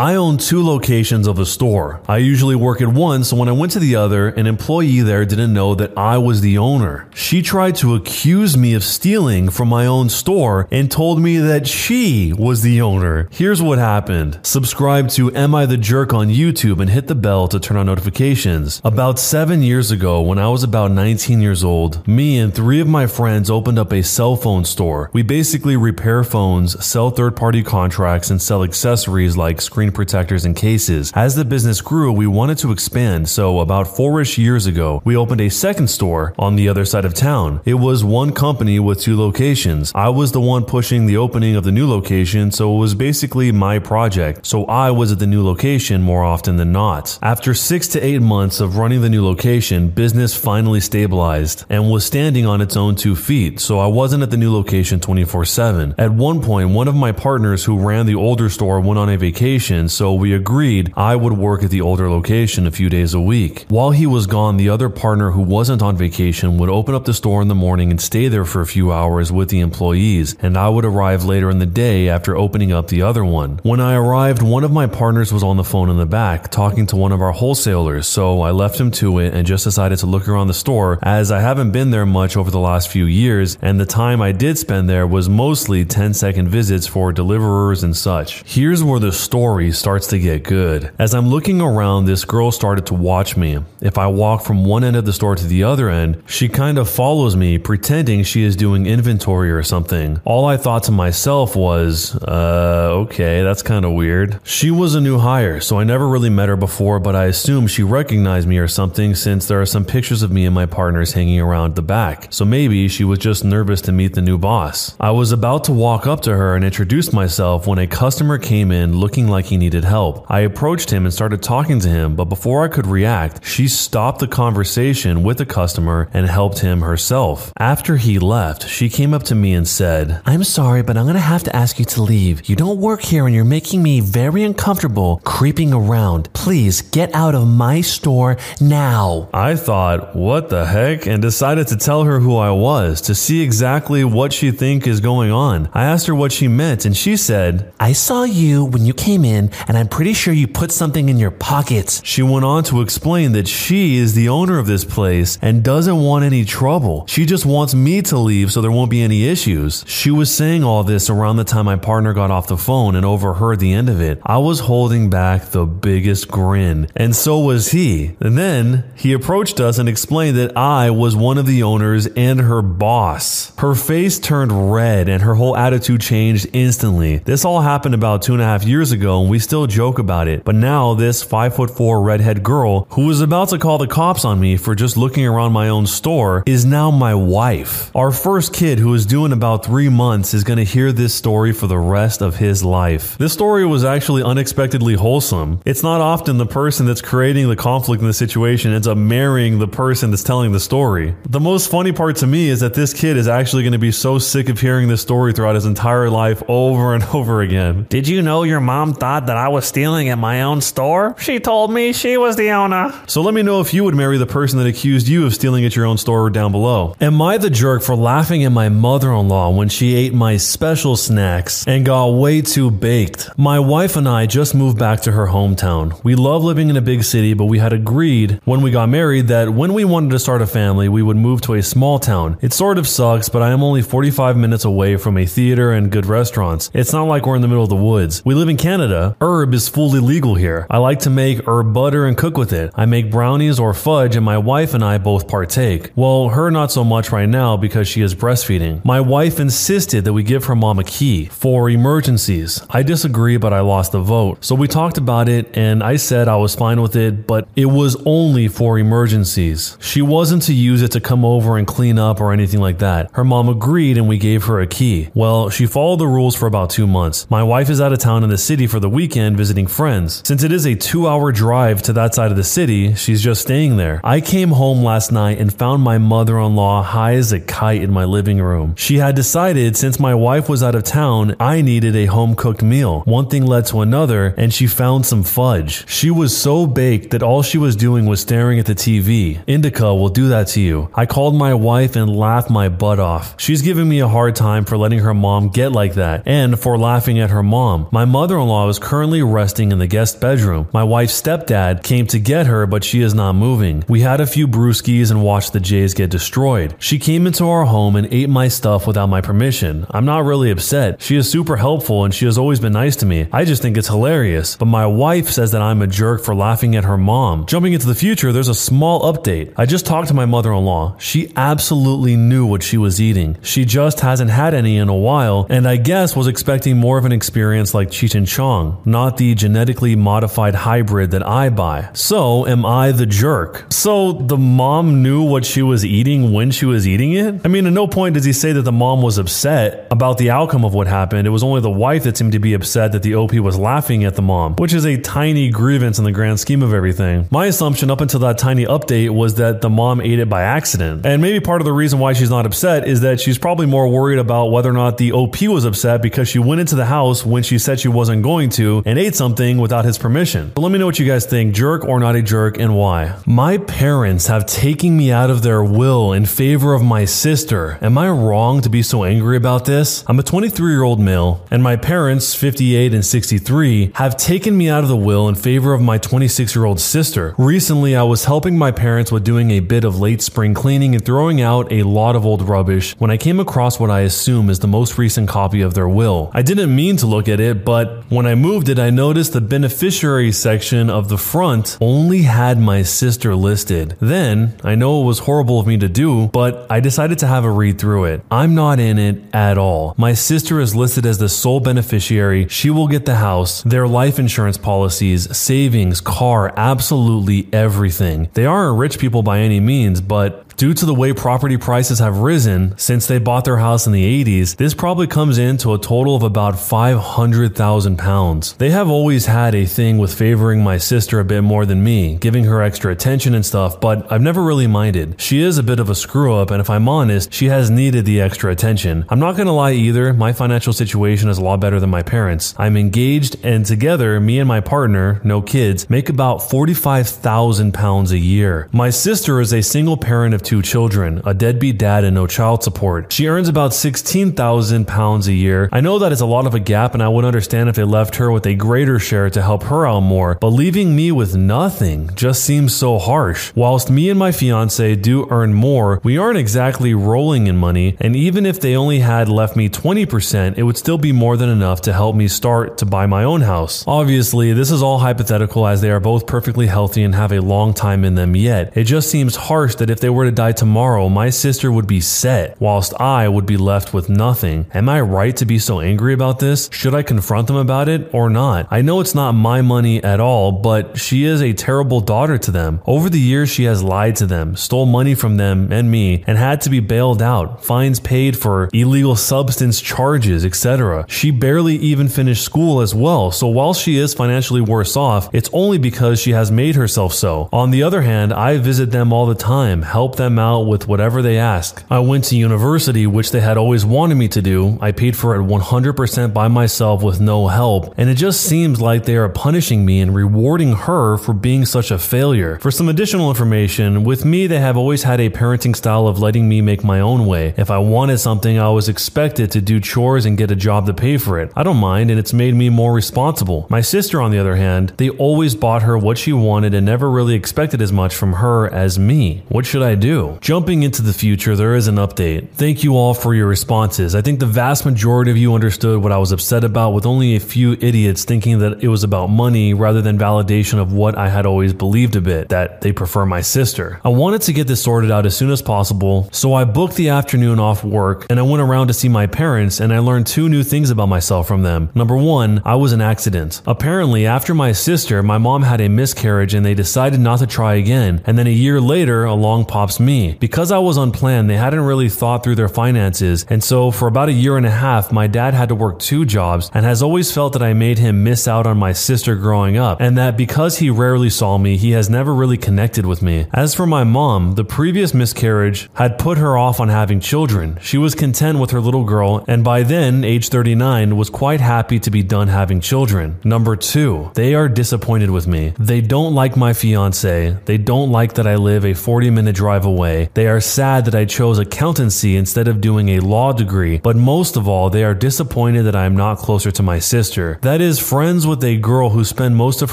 I own two locations of a store. I usually work at one, so when I went to the other, an employee there didn't know that I was the owner. She tried to accuse me of stealing from my own store and told me that she was the owner. Here's what happened. Subscribe to Am I the Jerk on YouTube and hit the bell to turn on notifications. About seven years ago, when I was about 19 years old, me and three of my friends opened up a cell phone store. We basically repair phones, sell third party contracts, and sell accessories like screen protectors and cases. As the business grew, we wanted to expand, so about four ish years ago, we opened a second store on the other side of town. It was one company with two locations. I was the one pushing the opening of the new location, so it was basically my project. So I was at the new location more often than not. After six to eight months of running the new location, business finally stabilized and was standing on its own two feet, so I wasn't at the new location 24 7. At one point, one of my partners who ran the older store went on a vacation, so we agreed I would work at the older location a few days a week. While he was gone, the other partner who wasn't on vacation would open up the store in the morning and stay there for a few hours with the employees, and I would arrive later in the day after opening up the other one. When I arrived, one of my partners was on the phone in the back talking to one of our wholesalers, so I left him to it and just decided to look around the store as I haven't been there much over the last few years, and the time I did spend there was mostly 10 second visits for deliverers and such. Here's where the story starts to get good. As I'm looking around, this girl started to watch me. If I walk from one end of the store to the other end, she kind of follows me, pretending she is doing inventory or something. All I thought to myself was, uh, okay, that's kind of weird. She was a new hire, so I never really met her before, but I assume she recognized me or something since there are some pictures of me and my partners hanging around the back. So maybe she was just nervous to meet the new boss. I was about to walk up to her and introduce myself when a customer came in looking like he needed help. I approached him and started talking to him, but before I could react, she stopped the conversation with the customer and helped him herself. After he left, she came up to me and said, I'm sorry, but I'm gonna have to ask you to leave. You don't work here and you're making me very uncomfortable creeping around. Please get out of my store now. I thought, what the heck? And decided to tell her who I was to see exactly what she think is going on. I asked her what she meant and she said, I saw you when you came in and I'm pretty sure you put something in your pockets. She went on to explain that she is the owner of this place and doesn't want any trouble. She just wants me to leave so there won't be any issues. She was saying all this around the time my partner got off the phone and overheard the end of it. I was holding back the biggest grin, and so was he. And then he approached us and explained that I was one of the owners and her boss. Her face turned red and her whole attitude changed instantly. This all happened about two and a half years ago, we still joke about it. But now, this five foot four redhead girl who was about to call the cops on me for just looking around my own store is now my wife. Our first kid, who is doing about three months, is going to hear this story for the rest of his life. This story was actually unexpectedly wholesome. It's not often the person that's creating the conflict in the situation ends up marrying the person that's telling the story. The most funny part to me is that this kid is actually going to be so sick of hearing this story throughout his entire life over and over again. Did you know your mom thought that I was stealing at my own store? She told me she was the owner. So let me know if you would marry the person that accused you of stealing at your own store down below. Am I the jerk for laughing at my mother in law when she ate my special snacks and got way too baked? My wife and I just moved back to her hometown. We love living in a big city, but we had agreed when we got married that when we wanted to start a family, we would move to a small town. It sort of sucks, but I am only 45 minutes away from a theater and good restaurants. It's not like we're in the middle of the woods. We live in Canada. Herb is fully legal here. I like to make herb butter and cook with it. I make brownies or fudge, and my wife and I both partake. Well, her not so much right now because she is breastfeeding. My wife insisted that we give her mom a key for emergencies. I disagree, but I lost the vote. So we talked about it, and I said I was fine with it, but it was only for emergencies. She wasn't to use it to come over and clean up or anything like that. Her mom agreed, and we gave her a key. Well, she followed the rules for about two months. My wife is out of town in the city for the weekend visiting friends. Since it is a two hour drive to that side of the city, she's just staying there. I came home last night and found my mother in law high as a kite in my living room. She had decided since my wife was out of town, I needed a home cooked meal. One thing led to another, and she found some fudge. She was so baked that all she was doing was staring at the TV. Indica will do that to you. I called my wife and laughed my butt off. She's giving me a hard time for letting her mom get like that and for laughing at her mom. My mother in law was currently resting in the guest bedroom. My wife's stepdad came to get her, but she is not moving. We had a few brewskis and watched the Jays get destroyed. She came into our home and ate my stuff without my permission. I'm not really upset. She is super helpful and she has always been nice to me. I just think it's hilarious. But my wife says that I'm a jerk for laughing at her mom. Jumping into the future, there's a small update. I just talked to my mother in law. She absolutely knew what she was eating. She just hasn't had any in a while, and I guess was expecting more of an experience like Cheech and Chong, not the genetically modified hybrid that I buy. So, am I the jerk? So, the mom knew what she was eating when she was eating it? I mean, at no point does he say that the mom was upset about the outcome of what happened. It was only the wife that seemed to be upset that the OP was laughing at the mom, which is a tiny grievance in the grand scheme of everything. My assumption up until that tiny update was that the mom ate it by accident. And maybe part of the reason why she's not upset is that she's probably more worried about whether or not the OP was upset because she went into the house when she said she wasn't going to and ate something without his permission. But let me know what you guys think jerk or not a jerk and why. My parents have taken me out of their will in favor of my sister. Am I wrong to be so angry about this? I'm a 23 year old male, and my parents, 58 and 63, have taken me out of the will in favor of my 26 year old sister. Recently, I was helping my parents with doing a bit of late spring cleaning and throwing out a lot of old rubbish when I came across what I assume is the most recent copy of their will. I didn't mean to look at it, but when I moved it, I noticed the beneficiary section of the front only had my sister listed. Then, I know it was horrible of me to do, but I decided to have a read through it. I'm not in it at all. My sister is listed as the sole beneficiary. She will get the house, their life insurance policies, savings, car, absolutely everything. They aren't rich people by any means, but Due to the way property prices have risen since they bought their house in the 80s, this probably comes in to a total of about 500,000 pounds. They have always had a thing with favoring my sister a bit more than me, giving her extra attention and stuff, but I've never really minded. She is a bit of a screw up, and if I'm honest, she has needed the extra attention. I'm not gonna lie either, my financial situation is a lot better than my parents. I'm engaged, and together, me and my partner, no kids, make about 45,000 pounds a year. My sister is a single parent of two children, a deadbeat dad, and no child support. She earns about 16,000 pounds a year. I know that is a lot of a gap, and I would understand if they left her with a greater share to help her out more, but leaving me with nothing just seems so harsh. Whilst me and my fiance do earn more, we aren't exactly rolling in money, and even if they only had left me 20%, it would still be more than enough to help me start to buy my own house. Obviously, this is all hypothetical as they are both perfectly healthy and have a long time in them yet. It just seems harsh that if they were to die tomorrow, my sister would be set, whilst I would be left with nothing. Am I right to be so angry about this? Should I confront them about it or not? I know it's not my money at all, but she is a terrible daughter to them. Over the years, she has lied to them, stole money from them and me, and had to be bailed out, fines paid for illegal substance charges, etc. She barely even finished school as well, so while she is financially worse off, it's only because she has made herself so. On the other hand, I visit them all the time, help them them out with whatever they ask. I went to university, which they had always wanted me to do. I paid for it 100% by myself with no help, and it just seems like they are punishing me and rewarding her for being such a failure. For some additional information, with me, they have always had a parenting style of letting me make my own way. If I wanted something, I was expected to do chores and get a job to pay for it. I don't mind, and it's made me more responsible. My sister, on the other hand, they always bought her what she wanted and never really expected as much from her as me. What should I do? Jumping into the future, there is an update. Thank you all for your responses. I think the vast majority of you understood what I was upset about, with only a few idiots thinking that it was about money rather than validation of what I had always believed a bit that they prefer my sister. I wanted to get this sorted out as soon as possible, so I booked the afternoon off work and I went around to see my parents and I learned two new things about myself from them. Number one, I was an accident. Apparently, after my sister, my mom had a miscarriage and they decided not to try again, and then a year later, along pops me. Because I was unplanned, they hadn't really thought through their finances, and so for about a year and a half, my dad had to work two jobs and has always felt that I made him miss out on my sister growing up, and that because he rarely saw me, he has never really connected with me. As for my mom, the previous miscarriage had put her off on having children. She was content with her little girl, and by then, age 39, was quite happy to be done having children. Number two, they are disappointed with me. They don't like my fiance. They don't like that I live a 40 minute drive away. They are sad that I chose accountancy instead of doing a law degree, but most of all, they are disappointed that I am not closer to my sister. That is, friends with a girl who spent most of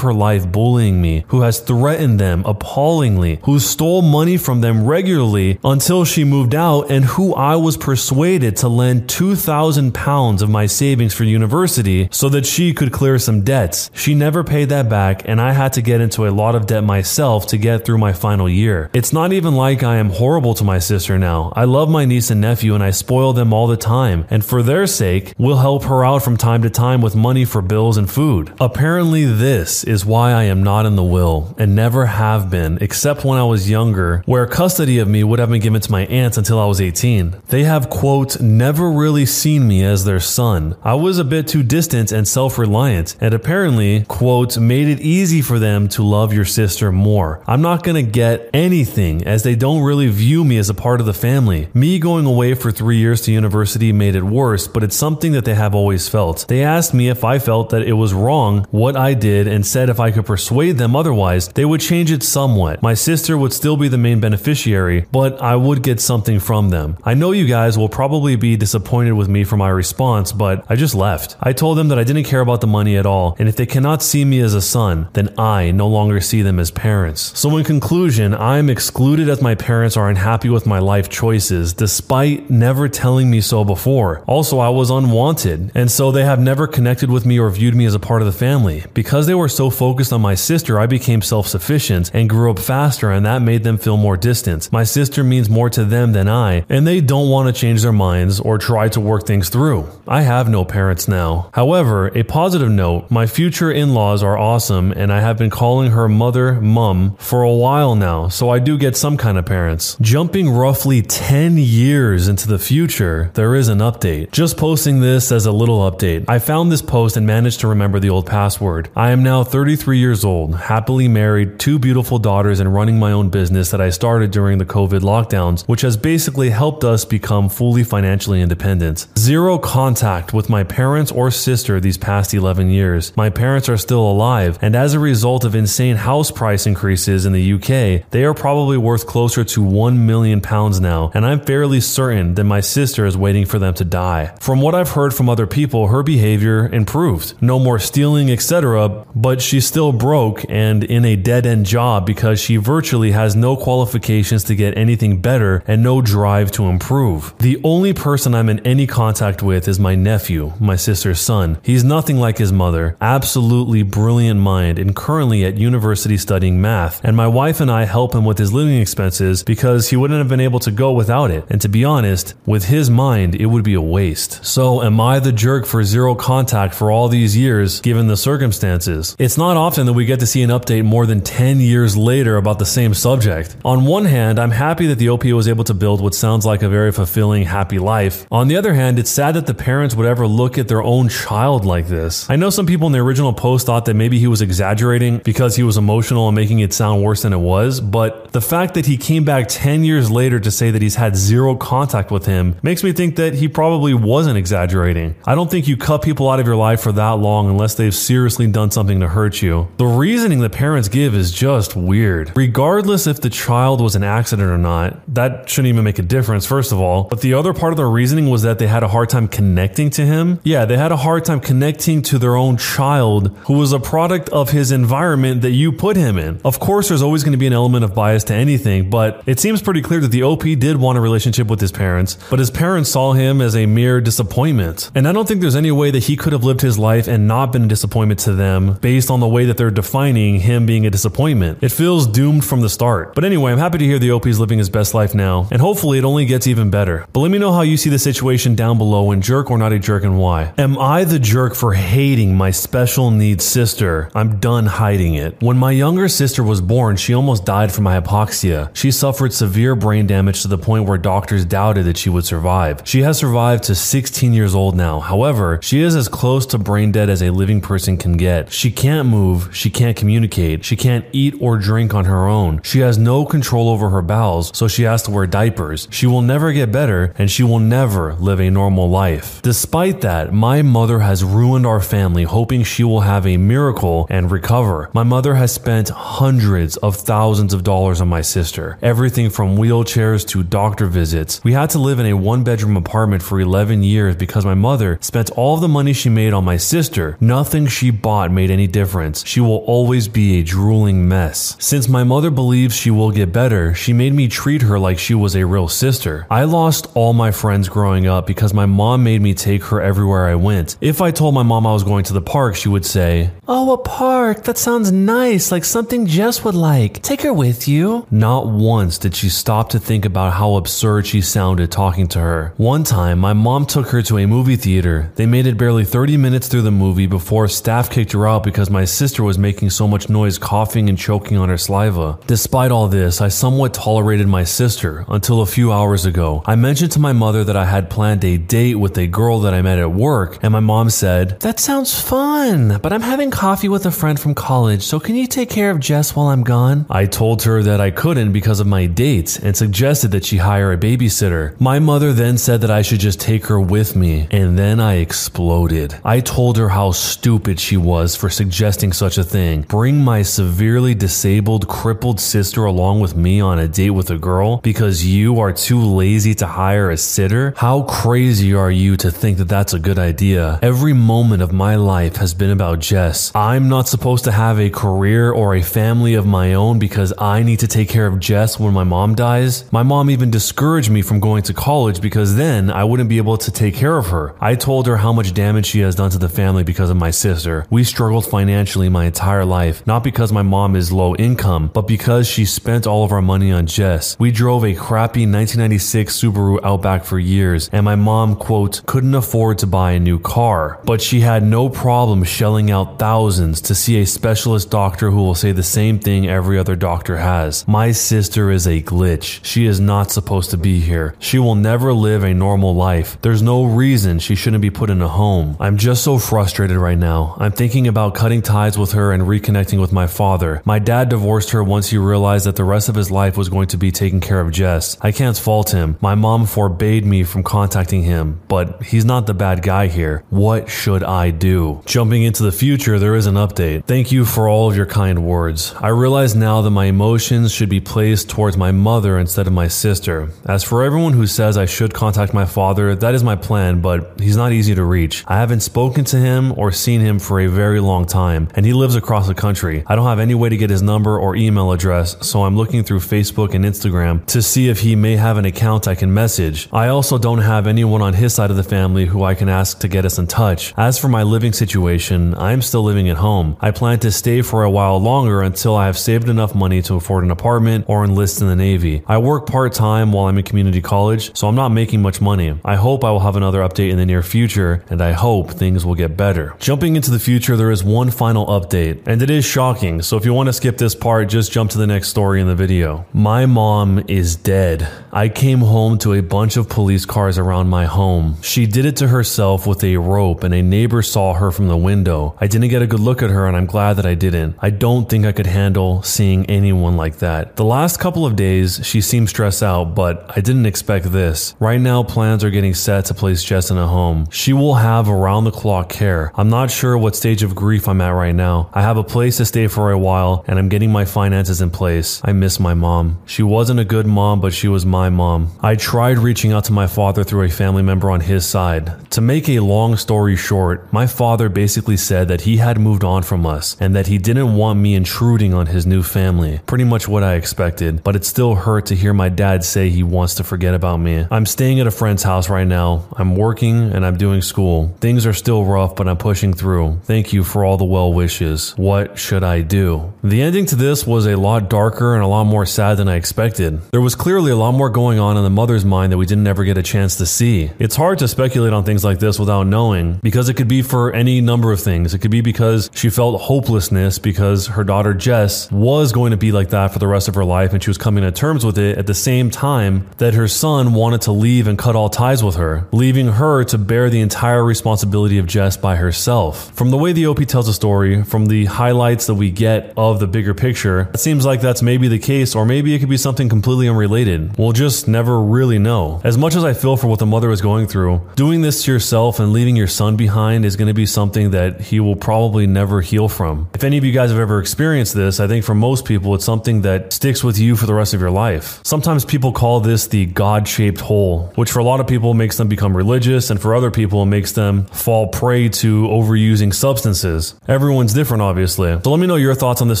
her life bullying me, who has threatened them appallingly, who stole money from them regularly until she moved out, and who I was persuaded to lend 2,000 pounds of my savings for university so that she could clear some debts. She never paid that back, and I had to get into a lot of debt myself to get through my final year. It's not even like I am horrible to my sister now. I love my niece and nephew and I spoil them all the time, and for their sake, we'll help her out from time to time with money for bills and food. Apparently, this is why I am not in the will and never have been, except when I was younger, where custody of me would have been given to my aunts until I was 18. They have, quote, never really seen me as their son. I was a bit too distant and self reliant, and apparently, quote, made it easy for them to love your sister more. I'm not gonna get anything as they don't really view me as a part of the family. Me going away for three years to university made it worse, but it's something that they have always felt. They asked me if I felt that it was wrong what I did and said if I could persuade them otherwise, they would change it somewhat. My sister would still be the main beneficiary, but I would get something from them. I know you guys will probably be disappointed with me for my response, but I just left. I told them that I didn't care about the money at all, and if they cannot see me as a son, then I no longer see them as parents. So, in conclusion, I am excluded as my parents are unhappy with my life choices, despite never telling me so before. Also, I was unwanted, and so they have never connected with me or viewed me as a part of the family. Because they were so focused on my sister, I became self sufficient and grew up faster, and that made them feel more distant. My sister means more to them than I, and they don't want to change their minds or try to work things through. I have no parents now. However, a positive note my future in laws are awesome, and I have been calling her mother, mum, for a while now, so I do get some kind of parents. Jumping roughly 10 years into the future, there is an update. Just posting this as a little update. I found this post and managed to remember the old password. I am now 33 years old, happily married, two beautiful daughters, and running my own business that I started during the COVID lockdowns, which has basically helped us become fully financially independent. Zero contact with my parents or sister these past 11 years. My parents are still alive, and as a result of insane house price increases in the UK, they are probably worth closer to 1 million pounds now, and I'm fairly certain that my sister is waiting for them to die. From what I've heard from other people, her behavior improved. No more stealing, etc., but she's still broke and in a dead end job because she virtually has no qualifications to get anything better and no drive to improve. The only person I'm in any contact with is my nephew, my sister's son. He's nothing like his mother, absolutely brilliant mind, and currently at university studying math. And my wife and I help him with his living expenses because he wouldn't have been able to go without it. And to be honest, with his mind, it would be a waste. So, am I the jerk for zero contact for all these years, given the circumstances? It's not often that we get to see an update more than 10 years later about the same subject. On one hand, I'm happy that the OP was able to build what sounds like a very fulfilling, happy life. On the other hand, it's sad that the parents would ever look at their own child like this. I know some people in the original post thought that maybe he was exaggerating because he was emotional and making it sound worse than it was, but the fact that he came back 10 years later to say that he's had zero contact with him makes me think that he probably wasn't exaggerating. I don't think you cut people out of your life for that long unless they've seriously done something to hurt you. The reasoning the parents give is just weird. Regardless if the child was an accident or not, that shouldn't even make a difference, first of all. But the other part of the reasoning was that they had a hard time connecting to him. Yeah, they had a hard time connecting to their own child who was a product of his environment that you put him in. Of course, there's always going to be an element of bias to anything, but it seems pretty clear that the OP did want a relationship with his parents, but his parents saw him as a mere disappointment. And I don't think there's any way that he could have lived his life and not been a disappointment to them based on the way that they're defining him being a disappointment. It feels doomed from the start. But anyway, I'm happy to hear the OP is living his best life now, and hopefully it only gets even better. But let me know how you see the situation down below and jerk or not a jerk and why. Am I the jerk for hating my special needs sister? I'm done hiding it. When my younger sister was born, she almost died from my hypoxia. She suffered severe brain damage to the point where doctors doubted that she would survive. She has survived to 16 years old now. However, she is as close to brain dead as a living person can get. She can't move, she can't communicate, she can't eat or drink on her own. She has no control over her bowels, so she has to wear diapers. She will never get better and she will never live a normal life. Despite that, my mother has ruined our family hoping she will have a miracle and recover. My mother has spent hundreds of thousands of dollars on my sister. Everything from wheelchairs to doctor visits. We had to live in a one bedroom apartment for 11 years because my mother spent all the money she made on my sister. Nothing she bought made any difference. She will always be a drooling mess. Since my mother believes she will get better, she made me treat her like she was a real sister. I lost all my friends growing up because my mom made me take her everywhere I went. If I told my mom I was going to the park, she would say, Oh, a park. That sounds nice, like something Jess would like. Take her with you. Not once did she stop to think about how absurd she sounded talking to her. One time, my mom took her to a movie theater. They made it barely 30 minutes through the movie before staff kicked her out because my sister was making so much noise coughing and choking on her saliva. Despite all this, I somewhat tolerated my sister until a few hours ago. I mentioned to my mother that I had planned a date with a girl that I met at work, and my mom said, That sounds fun, but I'm having coffee with a friend from college, so can you take care of Jess while I'm gone? I told her that I couldn't because of my date and suggested that she hire a babysitter. My mother then said that I should just take her with me, and then I exploded. I told her how stupid she was for suggesting such a thing. Bring my severely disabled, crippled sister along with me on a date with a girl because you are too lazy to hire a sitter? How crazy are you to think that that's a good idea? Every moment of my life has been about Jess. I'm not supposed to have a career or a family of my own because I need to take care of Jess when my mom dies. My mom even discouraged me from going to college because then I wouldn't be able to take care of her. I told her how much damage she has done to the family because of my sister. We struggled financially my entire life, not because my mom is low income, but because she spent all of our money on Jess. We drove a crappy 1996 Subaru Outback for years, and my mom, quote, couldn't afford to buy a new car. But she had no problem shelling out thousands to see a specialist doctor who will say the same thing every other doctor has. My sister is a glitch. She is not supposed to be here. She will never live a normal life. There's no reason she shouldn't be put in a home. I'm just so frustrated right now. I'm thinking about cutting ties with her and reconnecting with my father. My dad divorced her once he realized that the rest of his life was going to be taking care of Jess. I can't fault him. My mom forbade me from contacting him, but he's not the bad guy here. What should I do? Jumping into the future, there is an update. Thank you for all of your kind words. I realize now that my emotions should be placed towards my mother instead of my sister. As for everyone who says I should contact my father, that is my plan, but he's not easy to reach. I haven't spoken to him or seen him for a very long time, and he lives across the country. I don't have any way to get his number or email address, so I'm looking through Facebook and Instagram to see if he may have an account I can message. I also don't have anyone on his side of the family who I can ask to get us in touch. As for my living situation, I'm still living at home. I plan to stay for a while longer until I have saved enough money to afford an apartment or enlist in the Navy. I work part time while I'm in community college, so I'm not making much money. I hope I will have another update in the near future, and I hope things will get better. Jumping into the future, there is one final update, and it is shocking, so if you want to skip this part, just jump to the next story in the video. My mom is dead. I came home to a bunch of police cars around my home. She did it to herself with a rope, and a neighbor saw her from the window. I didn't get a good look at her, and I'm glad that I didn't. I don't think I could handle seeing anyone like that. The last couple of days, she seemed stressed out, but I didn't expect this. Right now, plans are getting set to place Jess in a home. She will have around the clock care. I'm not sure what stage of grief I'm at right now. I have a place to stay for a while, and I'm getting my finances in place. I miss my mom. She wasn't a good mom, but she was my mom. I tried reaching out to my father through a family member on his side. To make a long story short, my father basically said that he had moved on from us and that he didn't want me intruding on his new family. Pretty much what I expected, but it still hurt to hear my dad say he wants to forget about me. I'm staying at a friend's house right now. I'm working and I'm doing school. Things are still rough, but I'm pushing through. Thank you for all the well wishes. What should I do? The ending to this was a lot darker and a lot more sad than I expected. There was clearly a lot more going on in the mother's mind that we didn't ever get a chance to see. It's hard to speculate on things like this without knowing because it could be for any number of things. It could be because she felt hopelessness because her daughter Jess was going to be like that for the rest of her life and she was coming to terms with it at the same time that her son wanted to leave and cut all ties with her, leaving her to bear the entire responsibility of Jess by herself. From the way the OP tells the story, from the highlights that we get of the bigger picture, it seems like that's maybe the case, or maybe it could be something completely unrelated. We'll just never really know. As much as I feel for what the mother is going through, doing this to yourself and leaving your son behind is going to be something that he will probably never heal from. If any of you guys have ever experienced this, I think for most people, it's something that sticks with you for the rest of your life. Sometimes people call this the God shaped hole, which for a lot of people makes them become religious, and for other people it makes them fall prey to overusing substances. Everyone's different, obviously. So let me know your thoughts on this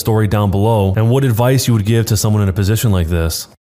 story down below and what advice you would give to someone in a position like this.